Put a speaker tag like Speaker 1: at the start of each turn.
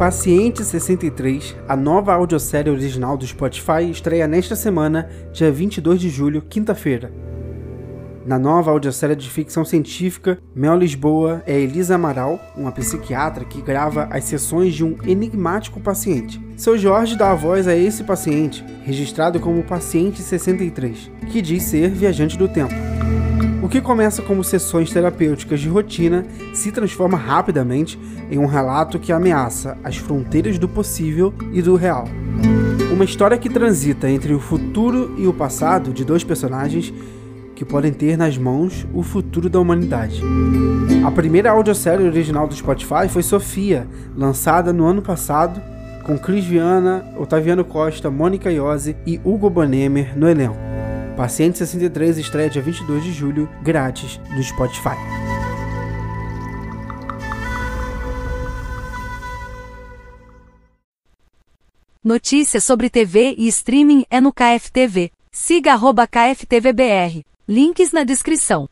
Speaker 1: Paciente 63, a nova audiosérie original do Spotify, estreia nesta semana, dia 22 de julho, quinta-feira. Na nova audiosérie de ficção científica, Mel Lisboa é Elisa Amaral, uma psiquiatra que grava as sessões de um enigmático paciente. Seu Jorge dá a voz a esse paciente, registrado como Paciente 63, que diz ser viajante do tempo. Que começa como sessões terapêuticas de rotina se transforma rapidamente em um relato que ameaça as fronteiras do possível e do real. Uma história que transita entre o futuro e o passado de dois personagens que podem ter nas mãos o futuro da humanidade. A primeira audiosérie original do Spotify foi Sofia, lançada no ano passado, com Cris Viana, Otaviano Costa, Mônica Iose e Hugo Bonemer no elenco. Paciente 63 estreia dia 22 de julho, grátis, no Spotify.
Speaker 2: Notícias sobre TV e streaming é no KFTV. Siga KFTVBR. Links na descrição.